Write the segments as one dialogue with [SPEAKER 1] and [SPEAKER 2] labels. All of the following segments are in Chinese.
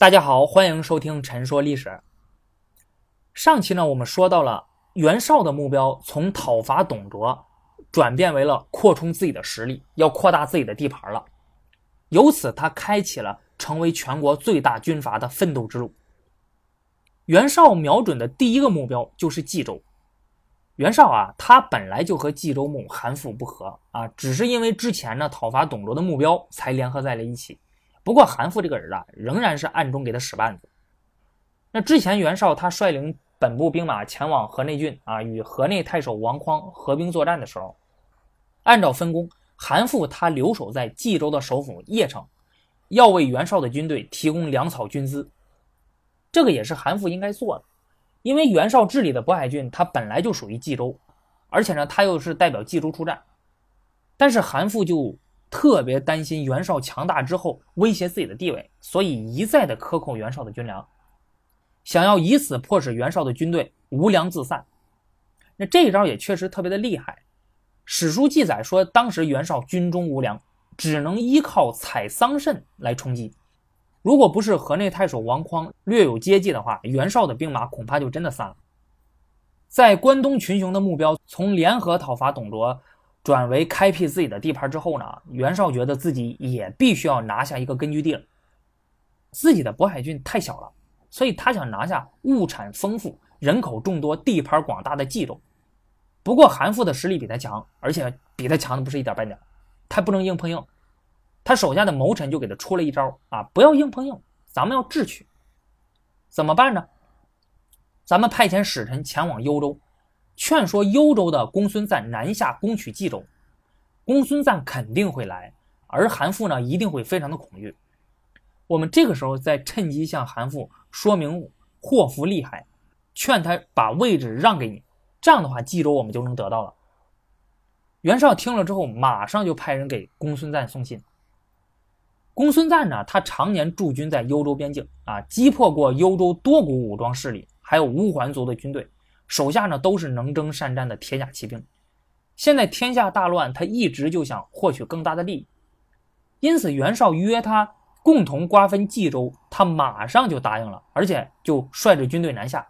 [SPEAKER 1] 大家好，欢迎收听《陈说历史》。上期呢，我们说到了袁绍的目标从讨伐董卓，转变为了扩充自己的实力，要扩大自己的地盘了。由此，他开启了成为全国最大军阀的奋斗之路。袁绍瞄准的第一个目标就是冀州。袁绍啊，他本来就和冀州牧韩馥不和啊，只是因为之前呢讨伐董卓的目标才联合在了一起。不过韩馥这个人啊，仍然是暗中给他使绊子。那之前袁绍他率领本部兵马前往河内郡啊，与河内太守王匡合兵作战的时候，按照分工，韩馥他留守在冀州的首府邺城，要为袁绍的军队提供粮草军资。这个也是韩馥应该做的，因为袁绍治理的渤海郡，他本来就属于冀州，而且呢，他又是代表冀州出战，但是韩馥就。特别担心袁绍强大之后威胁自己的地位，所以一再的克扣袁绍的军粮，想要以此迫使袁绍的军队无粮自散。那这一招也确实特别的厉害。史书记载说，当时袁绍军中无粮，只能依靠采桑葚来充饥。如果不是河内太守王匡略有接济的话，袁绍的兵马恐怕就真的散了。在关东群雄的目标从联合讨伐董卓。转为开辟自己的地盘之后呢，袁绍觉得自己也必须要拿下一个根据地了。自己的渤海郡太小了，所以他想拿下物产丰富、人口众多、地盘广大的冀州。不过韩馥的实力比他强，而且比他强的不是一点半点，他不能硬碰硬。他手下的谋臣就给他出了一招啊，不要硬碰硬，咱们要智取。怎么办呢？咱们派遣使臣前往幽州。劝说幽州的公孙瓒南下攻取冀州，公孙瓒肯定会来，而韩馥呢一定会非常的恐惧。我们这个时候再趁机向韩馥说明祸福厉害，劝他把位置让给你，这样的话冀州我们就能得到了。袁绍听了之后，马上就派人给公孙瓒送信。公孙瓒呢，他常年驻军在幽州边境啊，击破过幽州多股武装势力，还有乌桓族的军队。手下呢都是能征善战的铁甲骑兵，现在天下大乱，他一直就想获取更大的利益，因此袁绍约他共同瓜分冀州，他马上就答应了，而且就率着军队南下。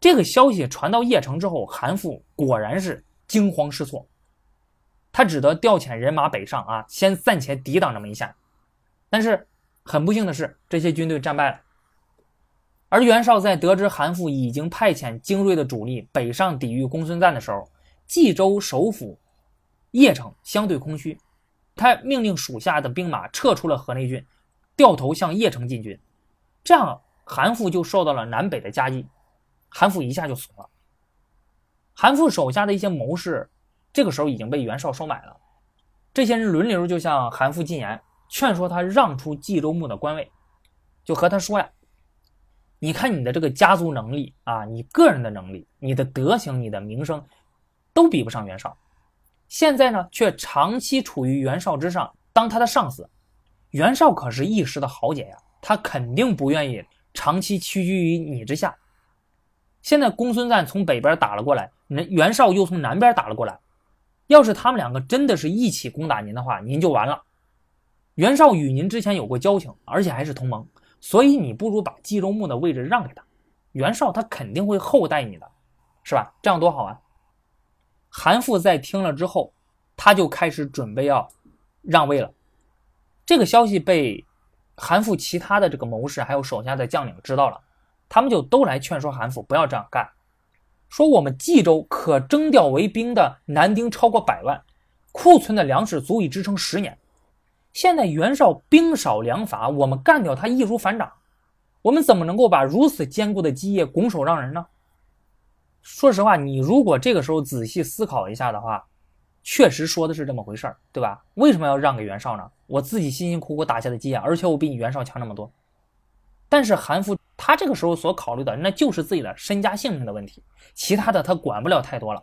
[SPEAKER 1] 这个消息传到邺城之后，韩馥果然是惊慌失措，他只得调遣人马北上啊，先暂且抵挡这么一下，但是很不幸的是，这些军队战败了。而袁绍在得知韩馥已经派遣精锐的主力北上抵御公孙瓒的时候，冀州首府邺城相对空虚，他命令属下的兵马撤出了河内郡，掉头向邺城进军。这样，韩馥就受到了南北的夹击，韩馥一下就怂了。韩馥手下的一些谋士，这个时候已经被袁绍收买了，这些人轮流就向韩馥进言，劝说他让出冀州牧的官位，就和他说呀。你看你的这个家族能力啊，你个人的能力，你的德行，你的名声，都比不上袁绍。现在呢，却长期处于袁绍之上，当他的上司。袁绍可是一时的豪杰呀，他肯定不愿意长期屈居于你之下。现在公孙瓒从北边打了过来，那袁绍又从南边打了过来。要是他们两个真的是一起攻打您的话，您就完了。袁绍与您之前有过交情，而且还是同盟。所以你不如把冀州牧的位置让给他，袁绍他肯定会厚待你的，是吧？这样多好啊！韩馥在听了之后，他就开始准备要让位了。这个消息被韩馥其他的这个谋士还有手下的将领知道了，他们就都来劝说韩馥不要这样干，说我们冀州可征调为兵的男丁超过百万，库存的粮食足以支撑十年。现在袁绍兵少粮乏，我们干掉他易如反掌。我们怎么能够把如此坚固的基业拱手让人呢？说实话，你如果这个时候仔细思考一下的话，确实说的是这么回事儿，对吧？为什么要让给袁绍呢？我自己辛辛苦苦打下的基业，而且我比你袁绍强那么多。但是韩馥他这个时候所考虑的，那就是自己的身家性命的问题，其他的他管不了太多了。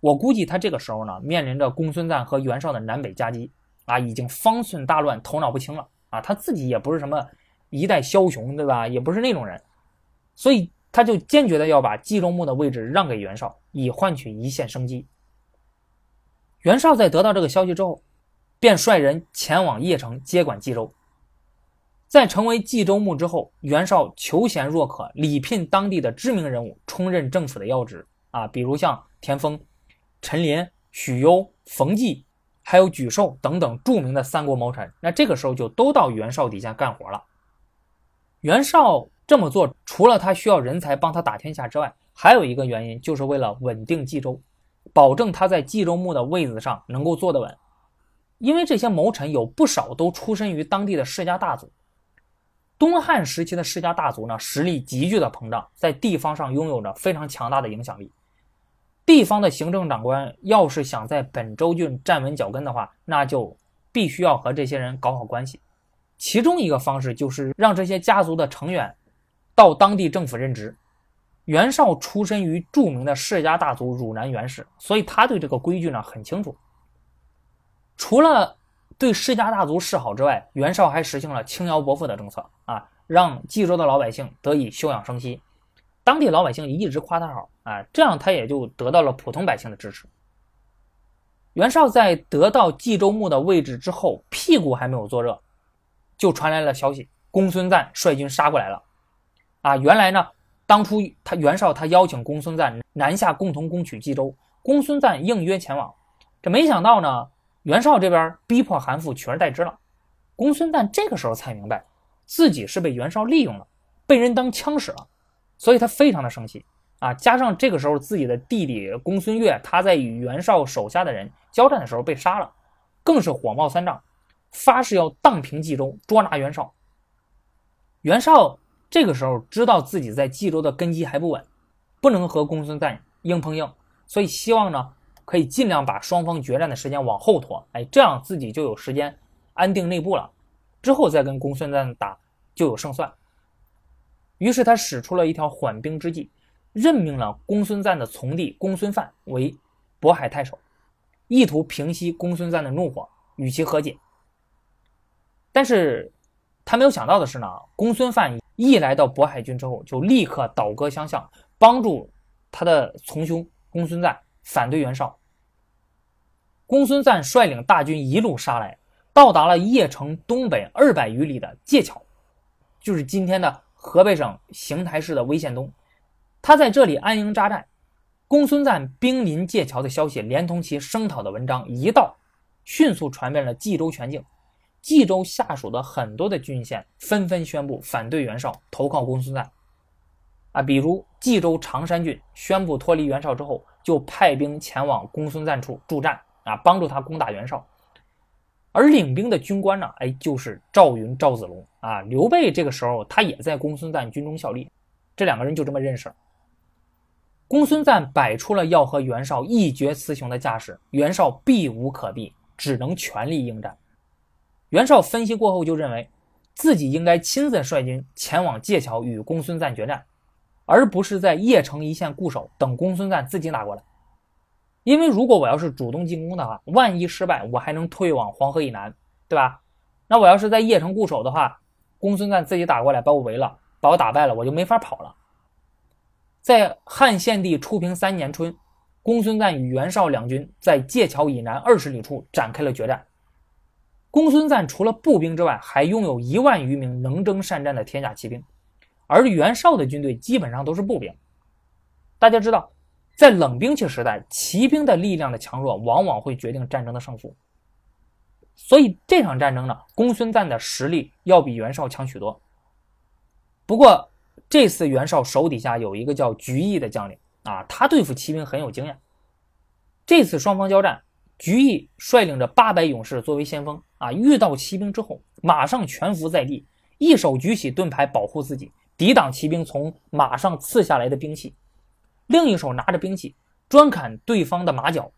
[SPEAKER 1] 我估计他这个时候呢，面临着公孙瓒和袁绍的南北夹击。啊，已经方寸大乱，头脑不清了啊！他自己也不是什么一代枭雄，对吧？也不是那种人，所以他就坚决的要把冀州牧的位置让给袁绍，以换取一线生机。袁绍在得到这个消息之后，便率人前往邺城接管冀州。在成为冀州牧之后，袁绍求贤若渴，礼聘当地的知名人物充任政府的要职啊，比如像田丰、陈琳、许攸、冯骥，还有沮授等等著名的三国谋臣。那这个时候就都到袁绍底下干活了。袁绍这么做，除了他需要人才帮他打天下之外，还有一个原因，就是为了稳定冀州，保证他在冀州牧的位子上能够坐得稳。因为这些谋臣有不少都出身于当地的世家大族。东汉时期的世家大族呢，实力急剧的膨胀，在地方上拥有着非常强大的影响力。地方的行政长官要是想在本州郡站稳脚跟的话，那就必须要和这些人搞好关系。其中一个方式就是让这些家族的成员到当地政府任职。袁绍出身于著名的世家大族汝南袁氏，所以他对这个规矩呢很清楚。除了对世家大族示好之外，袁绍还实行了轻徭薄赋的政策啊，让冀州的老百姓得以休养生息。当地老百姓一直夸他好啊，这样他也就得到了普通百姓的支持。袁绍在得到冀州牧的位置之后，屁股还没有坐热，就传来了消息，公孙瓒率军杀过来了。啊，原来呢。当初他袁绍他邀请公孙瓒南下共同攻取冀州，公孙瓒应约前往。这没想到呢，袁绍这边逼迫韩馥取而代之了。公孙瓒这个时候才明白，自己是被袁绍利用了，被人当枪使了，所以他非常的生气啊！加上这个时候自己的弟弟公孙越他在与袁绍手下的人交战的时候被杀了，更是火冒三丈，发誓要荡平冀州，捉拿袁绍。袁绍。这个时候知道自己在冀州的根基还不稳，不能和公孙瓒硬碰硬，所以希望呢可以尽量把双方决战的时间往后拖，哎，这样自己就有时间安定内部了，之后再跟公孙瓒打就有胜算。于是他使出了一条缓兵之计，任命了公孙瓒的从弟公孙范为渤海太守，意图平息公孙瓒的怒火，与其和解。但是他没有想到的是呢，公孙范。一来到渤海郡之后，就立刻倒戈相向，帮助他的从兄公孙瓒反对袁绍。公孙瓒率领大军一路杀来，到达了邺城东北二百余里的界桥，就是今天的河北省邢台市的威县东。他在这里安营扎寨。公孙瓒兵临界桥的消息，连同其声讨的文章一到，迅速传遍了冀州全境。冀州下属的很多的郡县纷纷宣布反对袁绍，投靠公孙瓒。啊，比如冀州常山郡宣布脱离袁绍之后，就派兵前往公孙瓒处助战，啊，帮助他攻打袁绍。而领兵的军官呢，哎，就是赵云、赵子龙啊。刘备这个时候他也在公孙瓒军中效力，这两个人就这么认识了。公孙瓒摆出了要和袁绍一决雌雄的架势，袁绍避无可避，只能全力应战。袁绍分析过后就认为，自己应该亲自率军前往界桥与公孙瓒决战，而不是在邺城一线固守，等公孙瓒自己打过来。因为如果我要是主动进攻的话，万一失败，我还能退往黄河以南，对吧？那我要是在邺城固守的话，公孙瓒自己打过来把我围了，把我打败了，我就没法跑了。在汉献帝初平三年春，公孙瓒与袁绍两军在界桥以南二十里处展开了决战。公孙瓒除了步兵之外，还拥有一万余名能征善战的天下骑兵，而袁绍的军队基本上都是步兵。大家知道，在冷兵器时代，骑兵的力量的强弱往往会决定战争的胜负。所以这场战争呢，公孙瓒的实力要比袁绍强许多。不过这次袁绍手底下有一个叫徐毅的将领啊，他对付骑兵很有经验。这次双方交战。徐毅率领着八百勇士作为先锋啊，遇到骑兵之后，马上全伏在地，一手举起盾牌保护自己，抵挡骑兵从马上刺下来的兵器；另一手拿着兵器专砍对方的马脚。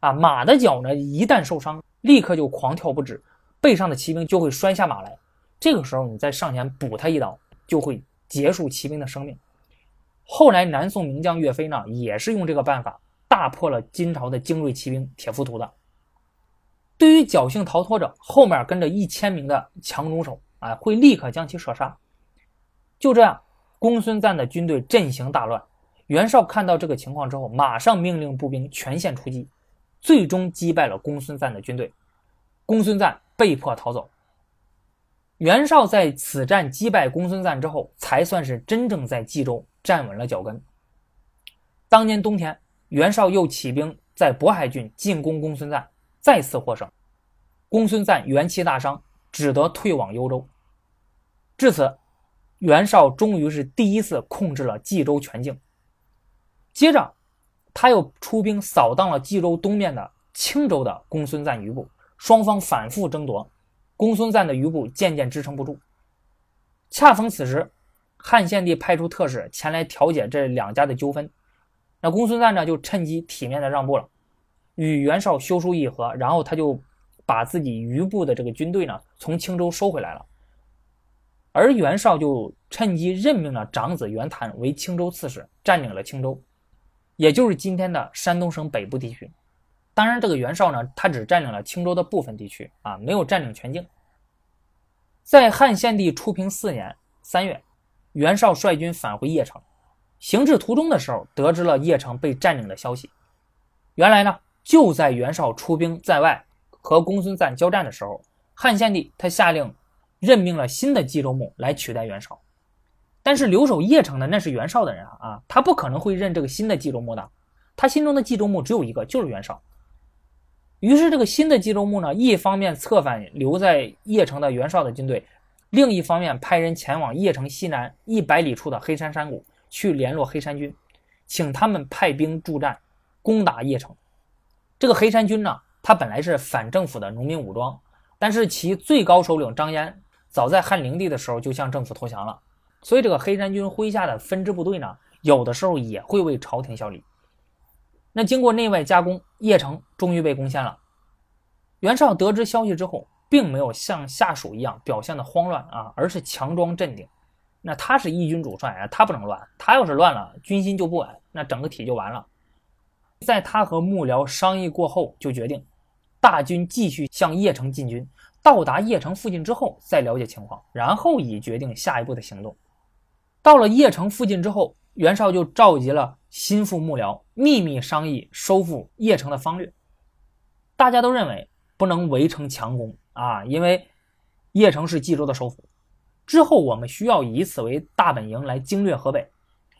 [SPEAKER 1] 啊，马的脚呢，一旦受伤，立刻就狂跳不止，背上的骑兵就会摔下马来。这个时候，你再上前补他一刀，就会结束骑兵的生命。后来，南宋名将岳飞呢，也是用这个办法。大破了金朝的精锐骑兵铁浮屠的。对于侥幸逃脱者，后面跟着一千名的强弩手，啊，会立刻将其射杀。就这样，公孙瓒的军队阵型大乱。袁绍看到这个情况之后，马上命令步兵全线出击，最终击败了公孙瓒的军队。公孙瓒被迫逃走。袁绍在此战击败公孙瓒之后，才算是真正在冀州站稳了脚跟。当年冬天，袁绍又起兵在渤海郡进攻公孙瓒，再次获胜。公孙瓒元气大伤，只得退往幽州。至此，袁绍终于是第一次控制了冀州全境。接着，他又出兵扫荡了冀州东面的青州的公孙瓒余部，双方反复争夺。公孙瓒的余部渐渐支撑不住，恰逢此时，汉献帝派出特使前来调解这两家的纠纷。那公孙瓒呢，就趁机体面的让步了，与袁绍修书议和，然后他就把自己余部的这个军队呢从青州收回来了。而袁绍就趁机任命了长子袁谭为青州刺史，占领了青州，也就是今天的山东省北部地区。当然，这个袁绍呢，他只占领了青州的部分地区啊，没有占领全境。在汉献帝初平四年三月，袁绍率军返回邺城，行至途中的时候，得知了邺城被占领的消息。原来呢，就在袁绍出兵在外和公孙瓒交战的时候，汉献帝他下令任命了新的冀州牧来取代袁绍。但是留守邺城的那是袁绍的人啊，啊，他不可能会认这个新的冀州牧的，他心中的冀州牧只有一个，就是袁绍。于是，这个新的冀州牧呢，一方面策反留在邺城的袁绍的军队，另一方面派人前往邺城西南一百里处的黑山山谷去联络黑山军，请他们派兵助战，攻打邺城。这个黑山军呢，他本来是反政府的农民武装，但是其最高首领张燕早在汉灵帝的时候就向政府投降了，所以这个黑山军麾下的分支部队呢，有的时候也会为朝廷效力。那经过内外夹攻，邺城终于被攻陷了。袁绍得知消息之后，并没有像下属一样表现的慌乱啊，而是强装镇定。那他是义军主帅啊，他不能乱。他要是乱了，军心就不稳，那整个体就完了。在他和幕僚商议过后，就决定大军继续向邺城进军，到达邺城附近之后再了解情况，然后以决定下一步的行动。到了邺城附近之后，袁绍就召集了心腹幕僚，秘密商议收复邺城的方略。大家都认为不能围城强攻啊，因为邺城是冀州的首府。之后我们需要以此为大本营来经略河北。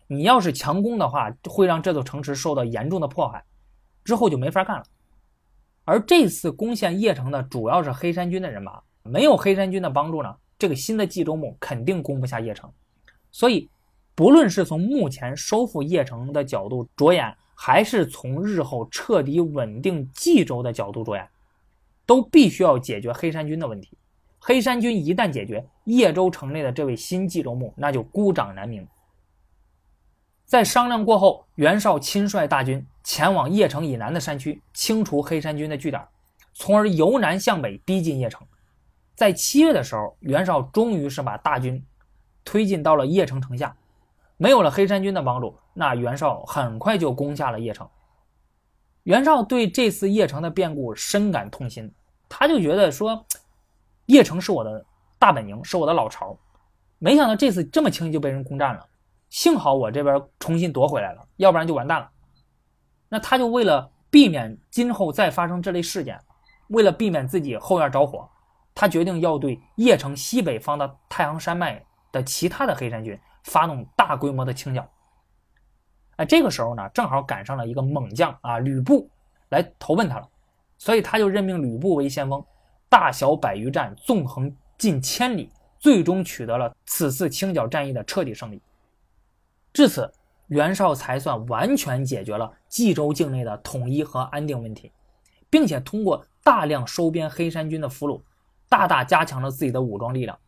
[SPEAKER 1] 你要是强攻的话，会让这座城池受到严重的破坏，之后就没法干了。而这次攻陷邺城的主要是黑山军的人马，没有黑山军的帮助呢，这个新的冀州牧肯定攻不下邺城。所以。不论是从目前收复邺城的角度着眼，还是从日后彻底稳定冀州的角度着眼，都必须要解决黑山军的问题。黑山军一旦解决，邺州城内的这位新冀州牧那就孤掌难鸣。在商量过后，袁绍亲率大军前往邺城以南的山区，清除黑山军的据点，从而由南向北逼近邺城。在七月的时候，袁绍终于是把大军推进到了邺城城下。没有了黑山军的帮助，那袁绍很快就攻下了邺城。袁绍对这次邺城的变故深感痛心，他就觉得说，邺城是我的大本营，是我的老巢，没想到这次这么轻易就被人攻占了。幸好我这边重新夺回来了，要不然就完蛋了。那他就为了避免今后再发生这类事件，为了避免自己后院着火，他决定要对邺城西北方的太行山脉的其他的黑山军。发动大规模的清剿，哎，这个时候呢，正好赶上了一个猛将啊，吕布来投奔他了，所以他就任命吕布为先锋，大小百余战，纵横近千里，最终取得了此次清剿战役的彻底胜利。至此，袁绍才算完全解决了冀州境内的统一和安定问题，并且通过大量收编黑山军的俘虏，大大加强了自己的武装力量，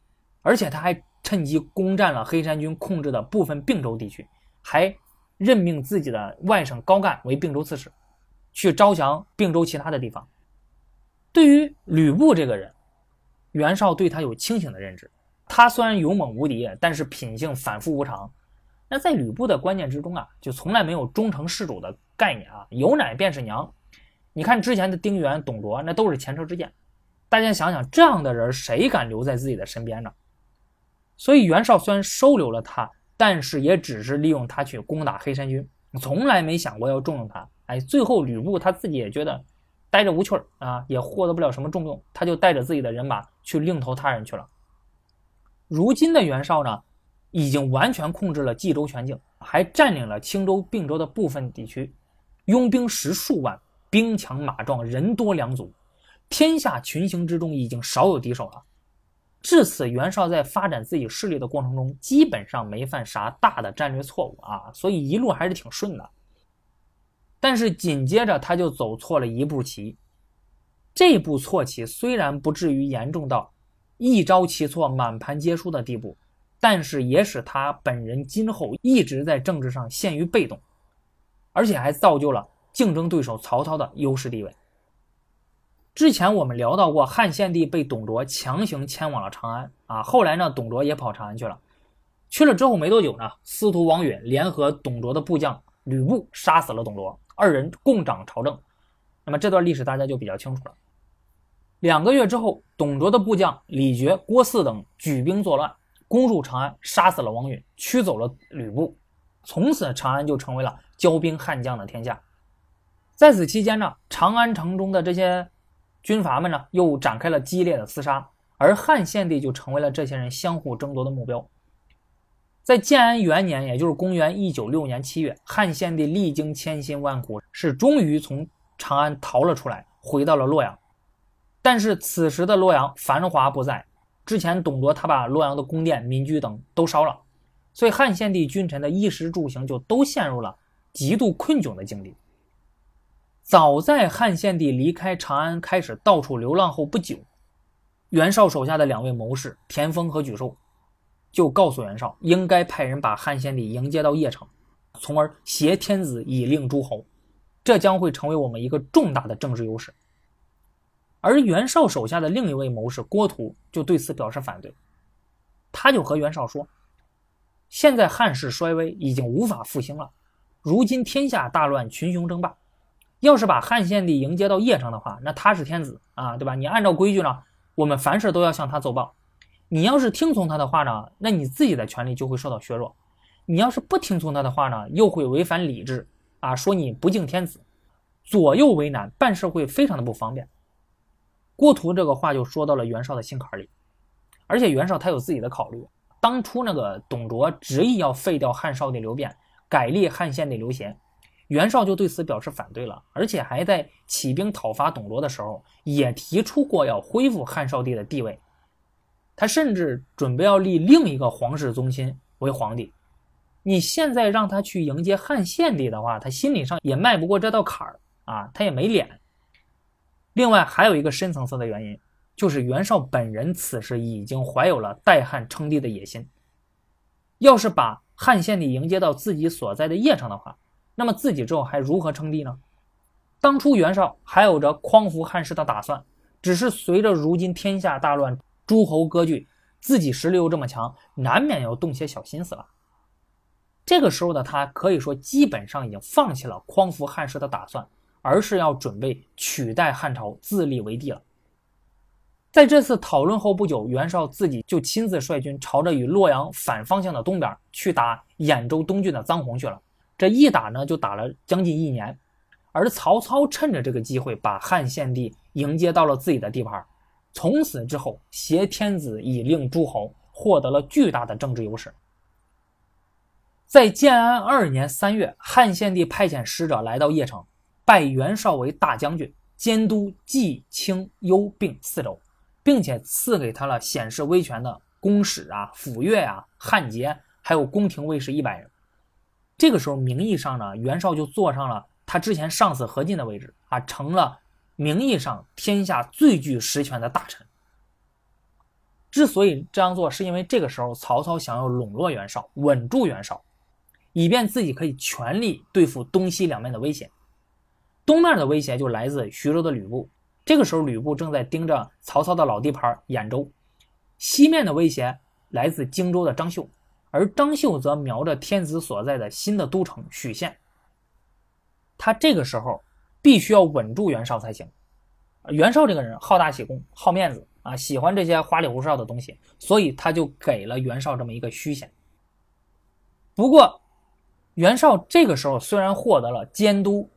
[SPEAKER 1] 而且他还。趁机攻占了黑山军控制的部分并州地区，还任命自己的外甥高干为并州刺史，去招降并州其他的地方。对于吕布这个人，袁绍对他有清醒的认知。他虽然勇猛无敌，但是品性反复无常。那在吕布的观念之中啊，就从来没有忠诚事主的概念啊，有奶便是娘。你看之前的丁原、董卓，那都是前车之鉴。大家想想，这样的人谁敢留在自己的身边呢？所以袁绍虽然收留了他，但是也只是利用他去攻打黑山军，从来没想过要重用他。哎，最后吕布他自己也觉得待着无趣儿啊，也获得不了什么重用，他就带着自己的人马去另投他人去了。如今的袁绍呢，已经完全控制了冀州全境，还占领了青州、并州的部分地区，拥兵十数万，兵强马壮，人多粮足，天下群雄之中已经少有敌手了。至此，袁绍在发展自己势力的过程中，基本上没犯啥大的战略错误啊，所以一路还是挺顺的。但是紧接着他就走错了一步棋，这步错棋虽然不至于严重到一招棋错满盘皆输的地步，但是也使他本人今后一直在政治上陷于被动，而且还造就了竞争对手曹操的优势地位。之前我们聊到过，汉献帝被董卓强行迁往了长安啊。后来呢，董卓也跑长安去了。去了之后没多久呢，司徒王允联合董卓的部将吕布杀死了董卓，二人共掌朝政。那么这段历史大家就比较清楚了。两个月之后，董卓的部将李傕、郭汜等举兵作乱，攻入长安，杀死了王允，驱走了吕布。从此，长安就成为了骄兵悍将的天下。在此期间呢，长安城中的这些。军阀们呢，又展开了激烈的厮杀，而汉献帝就成为了这些人相互争夺的目标。在建安元年，也就是公元一九六年七月，汉献帝历经千辛万苦，是终于从长安逃了出来，回到了洛阳。但是此时的洛阳繁华不再，之前董卓他把洛阳的宫殿、民居等都烧了，所以汉献帝君臣的衣食住行就都陷入了极度困窘的境地。早在汉献帝离开长安开始到处流浪后不久，袁绍手下的两位谋士田丰和沮授就告诉袁绍，应该派人把汉献帝迎接到邺城，从而挟天子以令诸侯，这将会成为我们一个重大的政治优势。而袁绍手下的另一位谋士郭图就对此表示反对，他就和袁绍说：“现在汉室衰微，已经无法复兴了，如今天下大乱，群雄争霸。”要是把汉献帝迎接到邺城的话，那他是天子啊，对吧？你按照规矩呢，我们凡事都要向他奏报。你要是听从他的话呢，那你自己的权利就会受到削弱；你要是不听从他的话呢，又会违反礼制啊，说你不敬天子，左右为难，办事会非常的不方便。郭图这个话就说到了袁绍的心坎里，而且袁绍他有自己的考虑。当初那个董卓执意要废掉汉少帝刘辩，改立汉献帝刘协。袁绍就对此表示反对了，而且还在起兵讨伐董卓的时候，也提出过要恢复汉少帝的地位。他甚至准备要立另一个皇室宗亲为皇帝。你现在让他去迎接汉献帝的话，他心理上也迈不过这道坎儿啊，他也没脸。另外还有一个深层次的原因，就是袁绍本人此时已经怀有了代汉称帝的野心。要是把汉献帝迎接到自己所在的邺城的话，那么自己之后还如何称帝呢？当初袁绍还有着匡扶汉室的打算，只是随着如今天下大乱，诸侯割据，自己实力又这么强，难免要动些小心思了。这个时候的他可以说基本上已经放弃了匡扶汉室的打算，而是要准备取代汉朝，自立为帝了。在这次讨论后不久，袁绍自己就亲自率军朝着与洛阳反方向的东边去打兖州东郡的臧洪去了。这一打呢，就打了将近一年，而曹操趁着这个机会，把汉献帝迎接到了自己的地盘，从此之后，挟天子以令诸侯，获得了巨大的政治优势。在建安二年三月，汉献帝派遣使者来到邺城，拜袁绍为大将军，监督冀、青、幽并四州，并且赐给他了显示威权的公使啊、府乐啊、汉节，还有宫廷卫士一百人。这个时候，名义上呢，袁绍就坐上了他之前上司何进的位置啊，成了名义上天下最具实权的大臣。之所以这样做，是因为这个时候曹操想要笼络袁绍，稳住袁绍，以便自己可以全力对付东西两面的威胁。东面的威胁就来自徐州的吕布，这个时候吕布正在盯着曹操的老地盘兖州；西面的威胁来自荆州的张绣。而张绣则瞄着天子所在的新的都城许县，他这个时候必须要稳住袁绍才行。袁绍这个人好大喜功、好面子啊，喜欢这些花里胡哨的东西，所以他就给了袁绍这么一个虚衔。不过，袁绍这个时候虽然获得了监督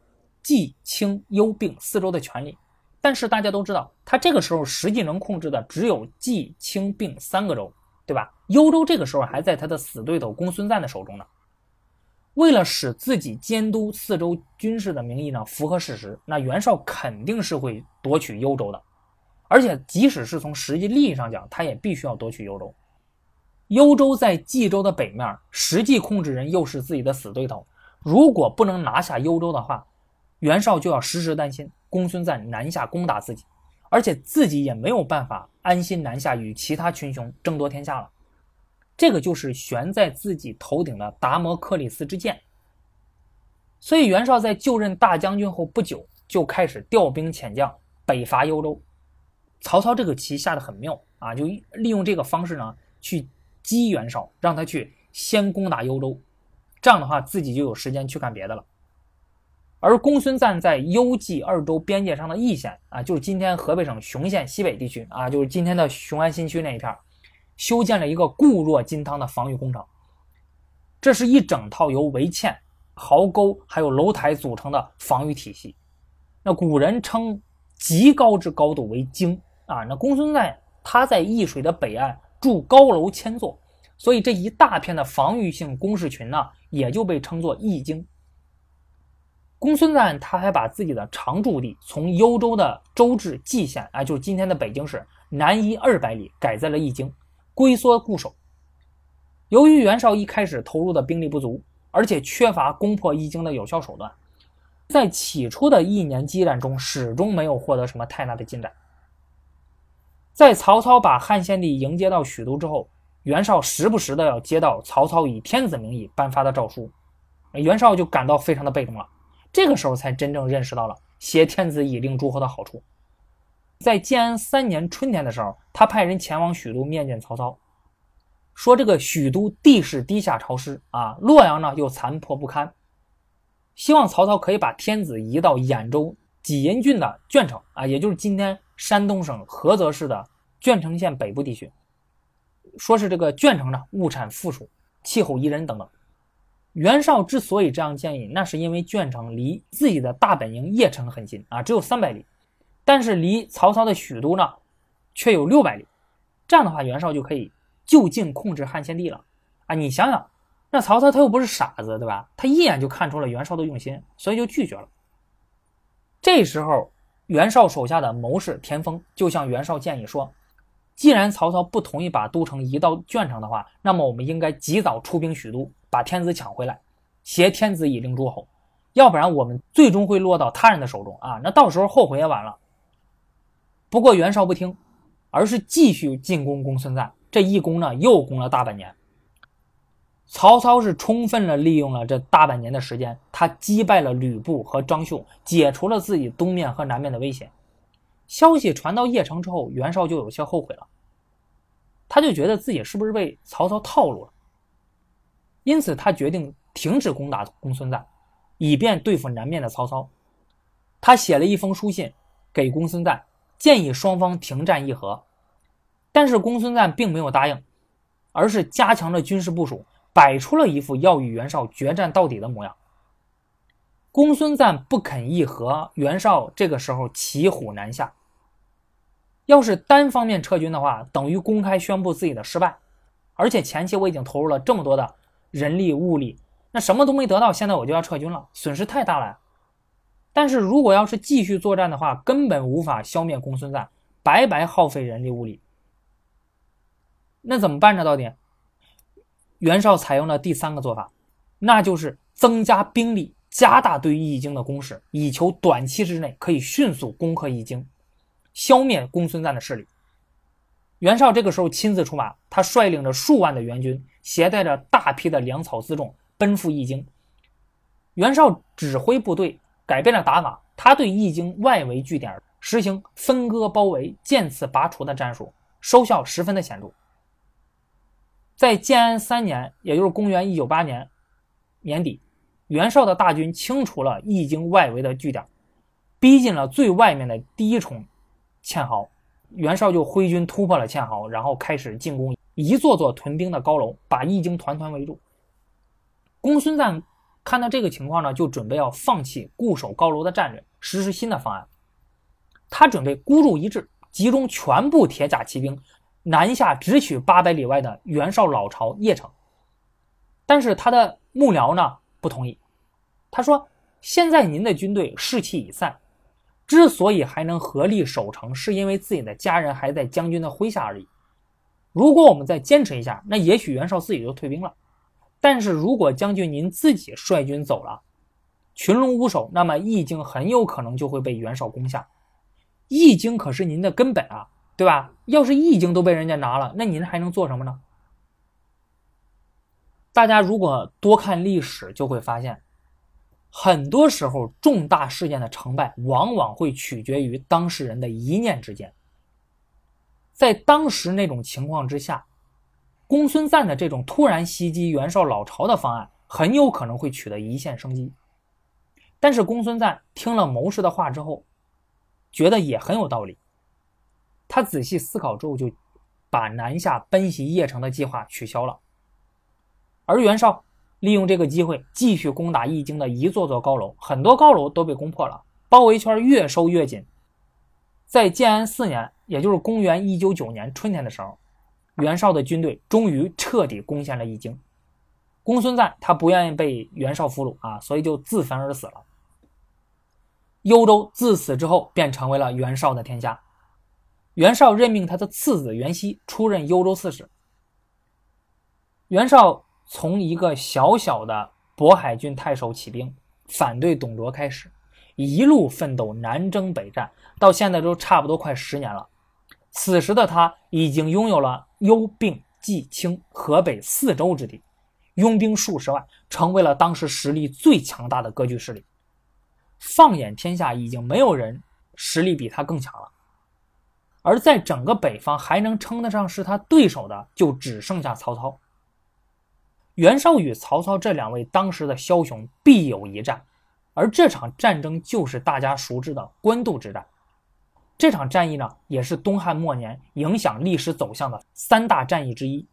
[SPEAKER 1] 冀、青、幽并四州的权利，但是大家都知道，他这个时候实际能控制的只有冀、青、并三个州。对吧？幽州这个时候还在他的死对头公孙瓒的手中呢。为了使自己监督四周军事的名义呢符合事实，那袁绍肯定是会夺取幽州的。而且，即使是从实际利益上讲，他也必须要夺取幽州。幽州在冀州的北面，实际控制人又是自己的死对头。如果不能拿下幽州的话，袁绍就要时时担心公孙瓒南下攻打自己，而且自己也没有办法安心南下与其他群雄争夺天下了。这个就是悬在自己头顶的达摩克里斯之剑。所以，袁绍在就任大将军后不久，就开始调兵遣将北伐幽州。曹操这个棋下的很妙啊，就利用这个方式呢去。击袁绍，让他去先攻打幽州，这样的话自己就有时间去干别的了。而公孙瓒在幽冀二州边界上的易县啊，就是今天河北省雄县西北地区啊，就是今天的雄安新区那一片，修建了一个固若金汤的防御工程。这是一整套由围堑、壕沟还有楼台组成的防御体系。那古人称极高之高度为京啊。那公孙瓒他在易水的北岸。筑高楼千座，所以这一大片的防御性工事群呢，也就被称作易京。公孙瓒他还把自己的常驻地从幽州的州治蓟县，啊，就是今天的北京市南移二百里，改在了易京，龟缩固守。由于袁绍一开始投入的兵力不足，而且缺乏攻破易京的有效手段，在起初的一年激战中，始终没有获得什么太大的进展。在曹操把汉献帝迎接到许都之后，袁绍时不时的要接到曹操以天子名义颁发的诏书，袁绍就感到非常的被动了。这个时候才真正认识到了挟天子以令诸侯的好处。在建安三年春天的时候，他派人前往许都面见曹操，说这个许都地势低下潮湿啊，洛阳呢又残破不堪，希望曹操可以把天子移到兖州济阴郡的鄄城啊，也就是今天。山东省菏泽市的鄄城县北部地区，说是这个鄄城呢物产富庶，气候宜人等等。袁绍之所以这样建议，那是因为鄄城离自己的大本营邺城很近啊，只有三百里，但是离曹操的许都呢却有六百里。这样的话，袁绍就可以就近控制汉献帝了啊！你想想，那曹操他又不是傻子，对吧？他一眼就看出了袁绍的用心，所以就拒绝了。这时候。袁绍手下的谋士田丰就向袁绍建议说：“既然曹操不同意把都城移到鄄城的话，那么我们应该及早出兵许都，把天子抢回来，挟天子以令诸侯。要不然我们最终会落到他人的手中啊！那到时候后悔也晚了。”不过袁绍不听，而是继续进攻公孙瓒。这一攻呢，又攻了大半年。曹操是充分的利用了这大半年的时间，他击败了吕布和张绣，解除了自己东面和南面的威胁。消息传到邺城之后，袁绍就有些后悔了，他就觉得自己是不是被曹操套路了，因此他决定停止攻打公孙瓒，以便对付南面的曹操。他写了一封书信给公孙瓒，建议双方停战议和，但是公孙瓒并没有答应，而是加强了军事部署。摆出了一副要与袁绍决战到底的模样。公孙瓒不肯议和，袁绍这个时候骑虎难下。要是单方面撤军的话，等于公开宣布自己的失败。而且前期我已经投入了这么多的人力物力，那什么都没得到，现在我就要撤军了，损失太大了。但是如果要是继续作战的话，根本无法消灭公孙瓒，白白耗费人力物力。那怎么办呢？到底？袁绍采用了第三个做法，那就是增加兵力，加大对易京的攻势，以求短期之内可以迅速攻克易京，消灭公孙瓒的势力。袁绍这个时候亲自出马，他率领着数万的援军，携带着大批的粮草辎重，奔赴易京。袁绍指挥部队改变了打法，他对易京外围据点实行分割包围、渐次拔除的战术，收效十分的显著。在建安三年，也就是公元一九八年年底，袁绍的大军清除了易京外围的据点，逼近了最外面的第一重堑壕。袁绍就挥军突破了堑壕，然后开始进攻一座座屯兵的高楼，把义军团团围住。公孙瓒看到这个情况呢，就准备要放弃固守高楼的战略，实施新的方案。他准备孤注一掷，集中全部铁甲骑兵。南下直取八百里外的袁绍老巢邺城。但是他的幕僚呢不同意，他说：“现在您的军队士气已散，之所以还能合力守城，是因为自己的家人还在将军的麾下而已。如果我们再坚持一下，那也许袁绍自己就退兵了。但是如果将军您自己率军走了，群龙无首，那么易京很有可能就会被袁绍攻下。易京可是您的根本啊，对吧？要是易京都被人家拿了，那您还能做什么呢？”大家如果多看历史，就会发现，很多时候重大事件的成败，往往会取决于当事人的一念之间。在当时那种情况之下，公孙瓒的这种突然袭击袁绍老巢的方案，很有可能会取得一线生机。但是公孙瓒听了谋士的话之后，觉得也很有道理。他仔细思考之后，就把南下奔袭邺城的计划取消了。而袁绍利用这个机会继续攻打易京的一座座高楼，很多高楼都被攻破了，包围圈越收越紧。在建安四年，也就是公元一九九年春天的时候，袁绍的军队终于彻底攻陷了易京。公孙瓒他不愿意被袁绍俘虏啊，所以就自焚而死了。幽州自此之后便成为了袁绍的天下。袁绍任命他的次子袁熙出任幽州刺史。袁绍。从一个小小的渤海郡太守起兵反对董卓开始，一路奋斗南征北战，到现在都差不多快十年了。此时的他已经拥有了幽并冀青河北四州之地，拥兵数十万，成为了当时实力最强大的割据势力。放眼天下，已经没有人实力比他更强了。而在整个北方，还能称得上是他对手的，就只剩下曹操。袁绍与曹操这两位当时的枭雄必有一战，而这场战争就是大家熟知的官渡之战。这场战役呢，也是东汉末年影响历史走向的三大战役之一。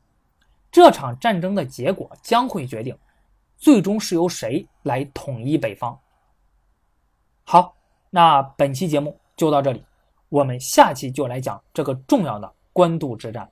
[SPEAKER 1] 这场战争的结果将会决定，最终是由谁来统一北方。好，那本期节目就到这里，我们下期就来讲这个重要的官渡之战。